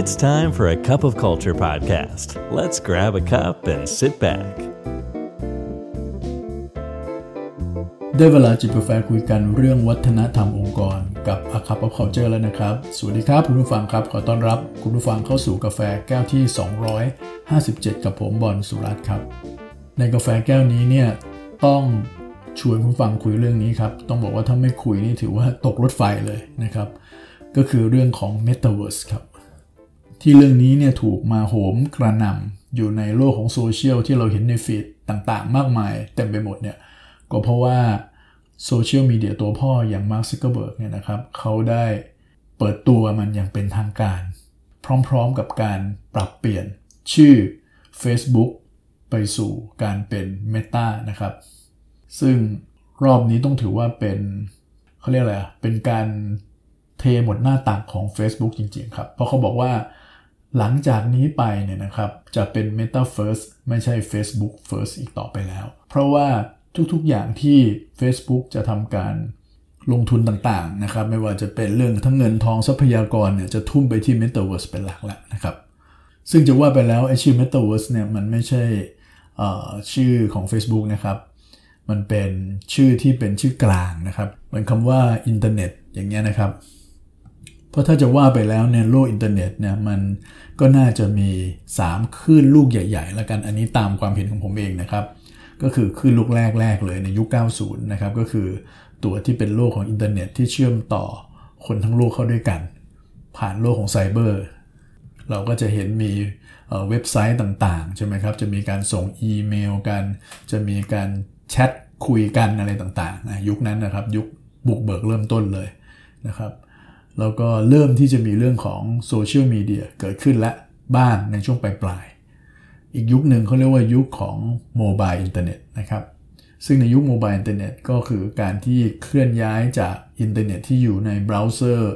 It's time for a cup of culture podcast. Let's grab a cup and sit back. ได้เวลาจิบกาแฟคุยกันเรื่องวัฒนธรรมองค์กร กับอาคา of Culture แล้วนะครับ สวัสดีครับคุณผู้ฟังครับ ขอต้อนรับคุณผู้ฟังเข้าสู่กาแฟแก้วที่ 257 กับผมบอลสุรัตครับ ในกาแฟแก้วนี้เนี่ยต้องชวนคุณผู้ฟังคุยเรื่องนี้ครับ ต้องบอกว่าถ้าไม่คุยนี่ถือว่าตกรถไฟเลยนะครับ ก็คือเรื่องของ Metaverse ครับ ที่เรื่องนี้เนี่ยถูกมาโหมกระหน่ำอยู่ในโลกของโซเชียลที่เราเห็นใน feed ต่างๆ มากมายเต็มไปหมดเนี่ยก็เพราะว่าโซเชียลมีเดียตัวพ่ออย่างมาร์คซักเกอร์เบิร์กเนี่ยนะครับเขาได้เปิดตัวมันอย่างเป็นทางการ พร้อมๆกับการปรับเปลี่ยนชื่อ Facebook ไปสู่การเป็น Meta นะครับ ซึ่งรอบนี้ต้องถือว่าเป็นเขาเรียกอะไรเป็นการเทหมดหน้าตักของ Facebook จริงๆครับ เพราะเขาบอกว่า หลังจากนี้ไปเนี่ยนะครับจะเป็น Meta First ไม่ใช่ Facebook First อีกต่อไปแล้ว เพราะว่าทุกๆอย่างที่ Facebook จะทำการลงทุนต่างๆนะครับไม่ว่าจะเป็นเรื่องทั้งเงินทองทรัพยากรเนี่ยจะทุ่มไปที่ Metaverse เป็นหลักแล้วนะครับ ซึ่งจะว่าไปแล้วไอชื่อ Metaverse เนี่ยมันไม่ใช่ชื่อของ Facebook นะครับ มันเป็นชื่อที่เป็นชื่อกลางนะครับเหมือนคำว่าอินเทอร์เน็ตอย่างเงี้ยนะครับ เพราะถ้าจะว่าไปแล้วเนี่ยโลกอินเทอร์เน็ตเนี่ยมันก็น่าจะมี 3 คลื่นลูกใหญ่ๆ แล้วกันอันนี้ตามความเห็นของผมเองนะครับ ก็คือคลื่นลูกแรกๆเลยในยุค 90 นะครับ ก็คือตัวที่เป็นโลกของอินเทอร์เน็ตที่เชื่อมต่อคนทั้งโลกเข้าด้วยกัน ผ่านโลกของไซเบอร์เราก็จะเห็นมีเว็บไซต์ต่างๆ ใช่ไหมครับ จะมีการส่งอีเมลกัน จะมีการแชทคุยกันอะไรต่างๆยุคนั้นนะครับ ยุคบุกเบิกเริ่มต้นเลยนะครับ แล้วก็เริ่มที่จะมีเรื่องของโซเชียลมีเดียเกิดขึ้นและบ้างในช่วงปลายๆอีกยุคหนึ่งเขาเรียกว่ายุคของ mobile internet นะครับ ซึ่งในยุค mobile internet ก็คือการที่เคลื่อนย้ายจากอินเทอร์เน็ตที่อยู่ในเบราว์เซอร์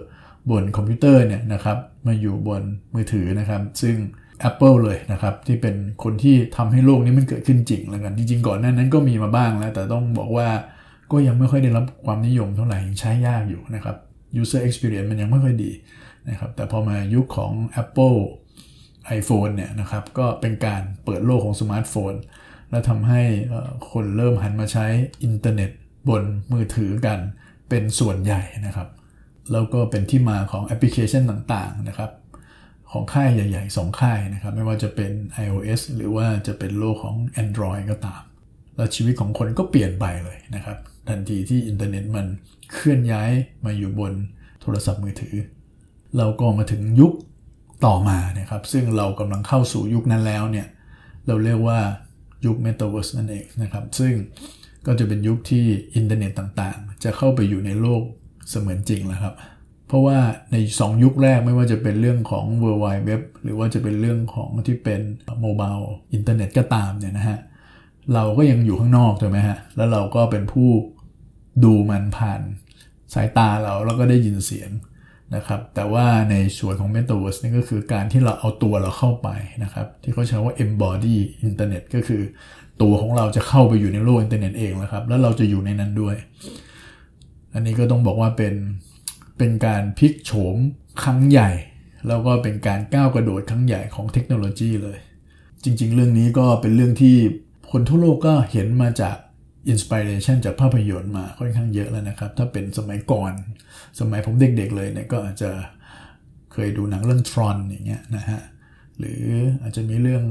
บนคอมพิวเตอร์เนี่ยนะครับมาอยู่บนมือถือนะครับ ซึ่ง Apple เลยนะครับ ที่เป็นคนที่ทำให้โลกนี้มันเกิดขึ้นจริงแล้วกันจริงๆก่อนหน้านั้นก็มีมาบ้างแล้ว แต่ต้องบอกว่าก็ยังไม่ค่อยได้รับความนิยมเท่าไหร่ใช้ยากอยู่นะครับ user experience มันยังไม่ค่อยดีนะครับแต่พอมายุคของ Apple iPhone เนี่ยนะครับก็เป็นการเปิดโลกของสมาร์ทโฟน และทำให้คนเริ่มหันมาใช้อินเทอร์เน็ตบนมือถือกันเป็นส่วนใหญ่นะครับ แล้วก็เป็นที่มาของแอปพลิเคชันต่างๆนะครับของค่ายใหญ่ๆ 2 ค่ายนะครับ ไม่ว่าจะเป็น iOS หรือว่าจะเป็นโลกของ Android ก็ตาม แล้วชีวิตของคนก็เปลี่ยนไปเลยนะครับ ทันทีที่อินเทอร์เน็ตมันเคลื่อนย้ายมาอยู่บนโทรศัพท์มือถือ เราก็มาถึงยุคต่อมานะครับ ซึ่งเรากำลังเข้าสู่ยุคนั้นแล้วเนี่ย เราเรียกว่ายุค Metaverse นั่นเองนะครับ ซึ่งก็จะเป็นยุคที่อินเทอร์เน็ตต่างๆ จะเข้าไปอยู่ในโลกเสมือนจริงแล้วครับ เพราะว่าใน 2 ยุคแรกไม่ว่าจะเป็นเรื่องของ World Wide Web หรือว่าจะเป็นเรื่องของที่เป็น mobile internet ก็ตามเนี่ยนะฮะ เราก็ยังอยู่ข้างนอกถูกไหมฮะ แล้วเราก็เป็นผู้ดูมันผ่านสายตาเราแล้วก็ได้ยินเสียงนะครับ แต่ว่าในส่วนของ Metaverse นี่ก็คือการที่เราเอาตัวเราเข้าไปนะครับ ที่เขาใช้ว่า embody internet ก็คือตัวของเราจะเข้าไปอยู่ในโลกอินเทอร์เน็ตเองแล้วครับ แล้วเราจะอยู่ในนั้นด้วย อันนี้ก็ต้องบอกว่าเป็นเป็นการพลิกโฉมครั้งใหญ่ แล้วก็เป็นการก้าวกระโดดครั้งใหญ่ของเทคโนโลยีเลย จริง ๆ เรื่องนี้ก็เป็นเรื่องที่ คนทั่วโลกก็เห็นมาจาก inspiration จากภาพยนตร์มาค่อนข้างเยอะแล้วนะครับ ถ้าเป็นสมัยก่อน สมัยผมเด็กๆเลยเนี่ยก็อาจจะเคยดูหนังเรื่องทรอนอย่างเงี้ยนะฮะ หรืออาจจะมีเรื่อง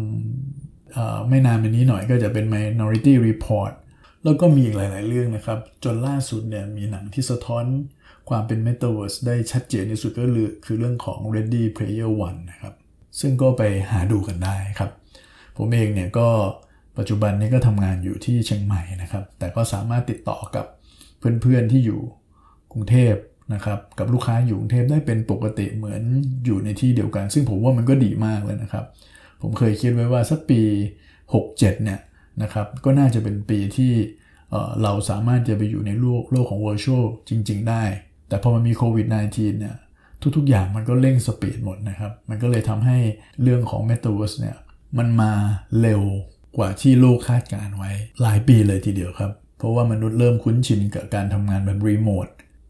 อไม่นานมานี้หน่อยก็จะเป็น Minority Report แล้วก็มีอีกหลาย ๆ เรื่องนะครับ จนล่าสุดเนี่ยมีหนังที่สะท้อนความเป็น Metaverse ได้ชัดเจนที่สุดก็คือเรื่องของ Ready Player One นะครับ ซึ่งก็ไปหาดูกันได้ครับ ผมเองเนี่ยก็ ปัจจุบันนี้ก็ทำงานอยู่ที่เชียงใหม่นะครับ แต่ก็สามารถติดต่อกับเพื่อนๆที่อยู่กรุงเทพนะครับกับลูกค้าอยู่กรุงเทพได้เป็นปกติเหมือนอยู่ในที่เดียวกัน ซึ่งผมว่ามันก็ดีมากเลยนะครับ ผมเคยคิดไว้ว่าสักปี 67 เนี่ยนะครับก็น่าจะเป็นปีที่เราสามารถจะไปอยู่ในโลกโลกของ virtual จริง ๆ ได้ แต่พอมันมีโควิด -19 เนี่ยทุกๆอย่างมันก็เร่งสปีดหมดนะครับ มันก็เลยทำให้เรื่องของ Metaverse เนี่ยมันมาเร็ว กว่าที่โลกคาดการไว้หลายปีเลยทีเดียวครับ เพราะว่ามนุษย์เริ่มคุ้นชินกับการทำงานแบบรีโมท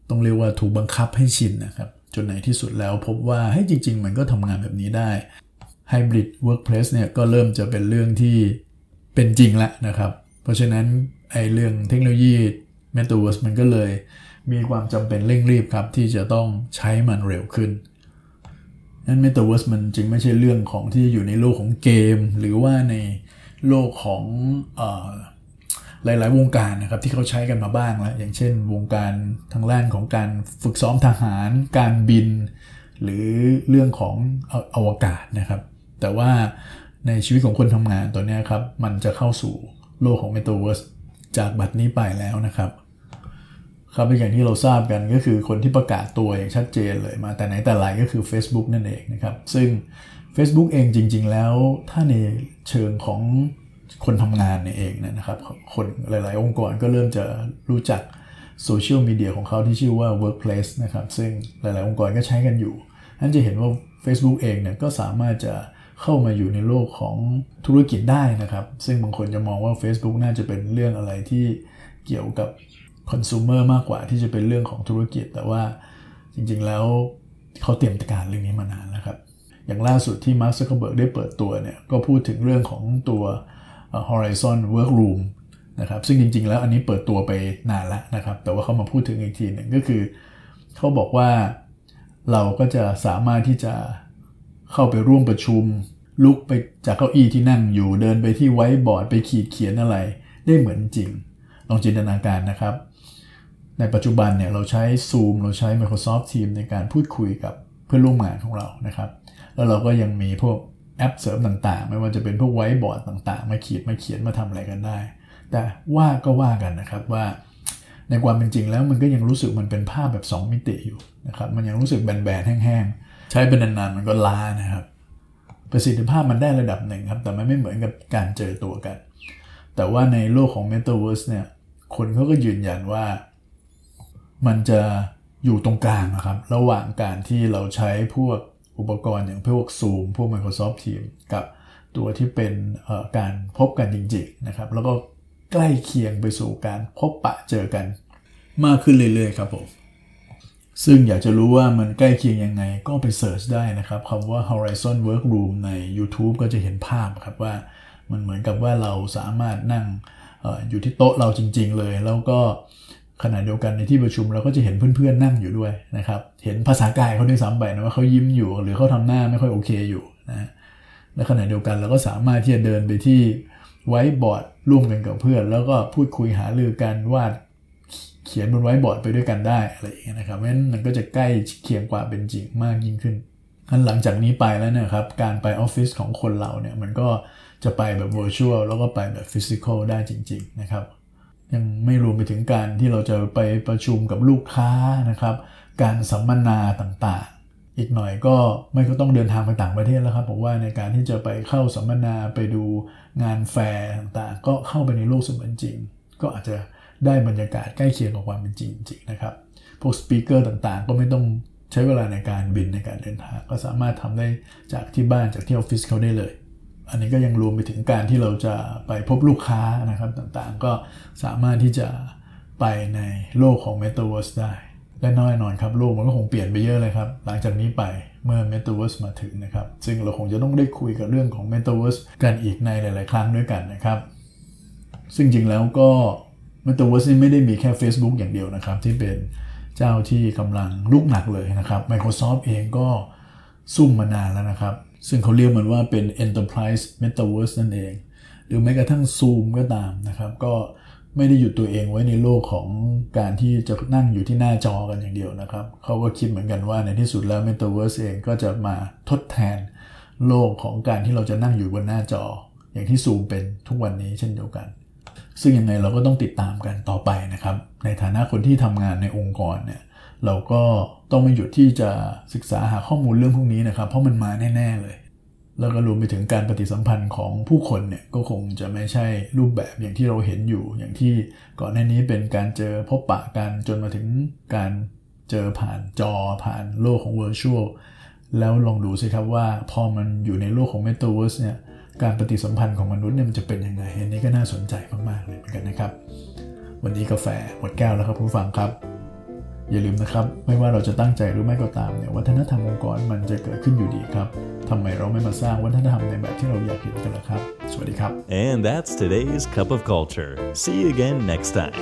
ต้องเรียกว่าถูกบังคับให้ชินนะครับ จนในที่สุดแล้วพบว่าให้จริง ๆ มันก็ทำงานแบบนี้ได้ Hybrid Workplace เนี่ยก็เริ่มจะเป็นเรื่องที่เป็นจริงแล้วนะครับ เพราะฉะนั้นไอ้เรื่องเทคโนโลยี Metaverse มันก็เลยมีความจำเป็นเร่งรีบครับ ที่จะต้องใช้มันเร็วขึ้นนั้น Metaverse มันจึงไม่ใช่เรื่องของที่อยู่ในโลกของเกม หรือว่าใน โลกของอหลาย ๆ วงการนะครับที่เขาใช้กันมาบ้างแล้วอย่างเช่น วงการทางด้านของการฝึกซ้อมทหาร การบิน หรือเรื่องของอวกาศนะครับ แต่ว่าในชีวิตของคนทำงานตัวนี้ครับมันจะเข้าสู่โลกของ Metaverse จากบัดนี้ไปแล้วนะครับครับอย่างที่เราทราบกันก็คือคนที่ประกาศตัวอย่างชัดเจนเลยมาแต่ไหนแต่ไรก็คือ Facebook นั่นเองนะครับ ซึ่ง Facebook เองจริง ๆ แล้วถ้าในเชิงของคนทำงานเนี่ยเองนะครับ คนหลาย ๆ องค์กรก็เริ่มจะรู้จักโซเชียลมีเดียของเขาที่ชื่อว่า Workplace นะครับ ซึ่งหลาย ๆ องค์กรก็ใช้กันอยู่ท่นจะเห็นว่า Facebook เองเนี่ยก็สามารถจะเข้ามาอยู่ในโลกของธุรกิจได้นะครับ ซึ่งบางคนจะมองว่า Facebook น่าจะเป็นเรื่องอะไรที่เกี่ยวกับคอน sumer มากกว่าที่จะเป็นเรื่องของธุรกิจ แต่ว่าจริง ๆ แล้วเขาเตรียมการเรื่องนี้มานานแล้วครับ อย่างล่าสุดที่มาร์คซักเคเบิร์กได้เปิดตัวเนี่ยก็พูดถึงเรื่องของตัว Horizon Workroom นะครับซึ่งจริง ๆ แล้วอันนี้เปิดตัวไปนานแล้วนะครับ แต่ว่าเขามาพูดถึงอีกทีหนึ่งก็คือเขาบอกว่าเราก็จะสามารถที่จะเข้าไปร่วมประชุม ลุกไปจากเก้าอี้ที่นั่งอยู่เดินไปที่ไว้บอร์ดไปขีดเขียนอะไร ได้เหมือนจริง ลองจินตนาการนะครับ ในปัจจุบันเนี่ยเราใช้ Zoom เราใช้ Microsoft Teams ในการพูดคุยกับเพื่อนร่วมงานของเรานะครับ แล้วเราก็ยังมีพวกแอปเสริมต่างๆ ไม่ว่าจะเป็นพวกไว้บอร์ดต่างๆ มาขีดมาเขียนมาทำอะไรกันได้ แต่ว่าก็ว่ากันนะครับว่า ในความเป็นจริงแล้วมันก็ยังรู้สึกมันเป็นภาพแบบ 2 มิติอยู่นะครับมันยังรู้สึกแบนๆแห้งๆ ใช้เป็นนานๆมันก็ล้านะครับ ประสิทธิภาพมันได้ระดับหนึ่งครับ แต่มันไม่เหมือนกับการเจอตัวกัน แต่ว่าในโลกของ Metaverse เนี่ยคนเขาก็ยืนยันว่ามันจะอยู่ตรงกลางนะครับ ระหว่างการที่เราใช้พวก อุปกรณ์อย่างพวก Zoom พวก Microsoft Teams กับตัวที่เป็นการพบกันจริงๆนะครับ แล้วก็ใกล้เคียงไปสู่การพบปะเจอกัน มากขึ้นเรื่อยๆครับผม ซึ่งอยากจะรู้ว่ามันใกล้เคียงยังไงก็ไปเสิร์ชได้นะครับคำว่า Horizon Workroom ใน YouTube ก็จะเห็นภาพครับว่ามันเหมือนกับว่าเราสามารถนั่งออยู่ที่โต๊ะเราจริง ๆ เลย แล้วก็ ขณะเดียวกันในที่ประชุมเราก็จะเห็นเพื่อนๆนั่งอยู่ด้วยนะครับ เห็นภาษากายเขาด้วยซ้ำไปนะว่าเขายิ้มอยู่ หรือเขาทำหน้าไม่ค่อยโอเคอยู่นะและขณะเดียวกันเราก็สามารถที่จะเดินไปที่ไว้บอร์ดร่วมกันกับเพื่อน แล้วก็พูดคุยหารือกันวาดเขียนบนไว้บอร์ดไปด้วยกันได้อะไรอย่างเงี้ยนะครับเพราะฉะนั้นมันก็จะใกล้เคียงกว่าเป็นจริงมากยิ่งขึ้นอันหลังจากนี้ไปแล้วนี่ยครับการไปออฟฟิศของคนเราเนี่ยมันก็จะไปแบบ virtual แล้วก็ไปแบบ physical ได้จริง ๆ นะครับ ยังไม่รวมไปถึงการที่เราจะไปประชุมกับลูกค้านะครับ การสัมมนาต่างๆ อีกหน่อยก็ไม่ก็ต้องเดินทางไปต่างประเทศแล้วครับผมว่าในการที่จะไปเข้าสัมมนาไปดูงานแฟร์ต่างๆ ก็เข้าไปในโลกเสมือนจริง ก็อาจจะได้บรรยากาศใกล้เคียงกับความเป็นจริงจริงนะครับ พวกสปีกเกอร์ต่างๆ ก็ไม่ต้องใช้เวลาในการบินในการเดินทาง ก็สามารถทำได้จากที่บ้านจากที่ออฟฟิศเขาได้เลย อันนี้ก็ยังรวมไปถึงการที่เราจะไปพบลูกค้านะครับต่างๆ ก็สามารถที่จะไปในโลกของ Metaverse ได้ และน้อยนอนครับ โลกมันก็คงเปลี่ยนไปเยอะเลยครับ หลังจากนี้ไปเมื่อ Metaverse มาถึงนะครับ ซึ่งเราคงจะต้องได้คุยกับเรื่องของ Metaverse กันอีกในหลาย ๆ ครั้งด้วยกันนะครับ ซึ่งจริงแล้วก็ Metaverse นี่ไม่ได้มีแค่ Facebook อย่างเดียวนะครับ ที่เป็นเจ้าที่กำลังลุกหนักเลยนะครับ Microsoft เองก็ซุ่มมานานแล้วนะครับ ซึ่งเขาเรียกมันว่าเป็น Enterprise Metaverse นั่นเอง หรือแม้กระทั่ง Zoom ก็ตามนะครับ ก็ไม่ได้หยุดตัวเองไว้ในโลกของการที่จะนั่งอยู่ที่หน้าจอกันอย่างเดียวนะครับ เขาก็คิดเหมือนกันว่าในที่สุดแล้ว Metaverse เองก็จะมาทดแทนโลกของการที่เราจะนั่งอยู่บนหน้าจอ อย่างที่ Zoom เป็นทุกวันนี้เช่นเดียวกัน ซึ่งยังไงเราก็ต้องติดตามกันต่อไปนะครับ ในฐานะคนที่ทำงานในองค์กรเนี่ยเราก็ ต้องไม่หยุดที่จะศึกษาหาข้อมูลเรื่องพวกนี้นะครับ เพราะมันมาแน่ ๆเลย แล้วก็รวมไปถึงการปฏิสัมพันธ์ของผู้คนเนี่ยก็คงจะไม่ใช่รูปแบบอย่างที่เราเห็นอยู่ อย่างที่ก่อนหน้านี้เป็นการเจอพบปะกันจนมาถึงการเจอผ่านจอผ่านโลกของ virtual แล้วลองดูสิครับว่าพอมันอยู่ในโลกของ metaverse เนี่ยการปฏิสัมพันธ์ของมนุษย์เนี่ยมันจะเป็นยังไงอันนี้ก็น่าสนใจมากๆเลยเหมือนกันนะครับ วันนี้กาแฟหมดแก้วแล้วครับผู้ฟังครับ อย่าลืมนะครับ ไม่ว่าเราจะตั้งใจหรือไม่ก็ตามเนี่ยวัฒนธรรมองค์กรมันจะเกิดขึ้นอยู่ดีครับทำไมเราไม่มาสร้างวัฒนธรรมในแบบที่เราอยากเห็นกันล่ะครับ สวัสดีครับ And that's today's Cup of Culture. See you again next time.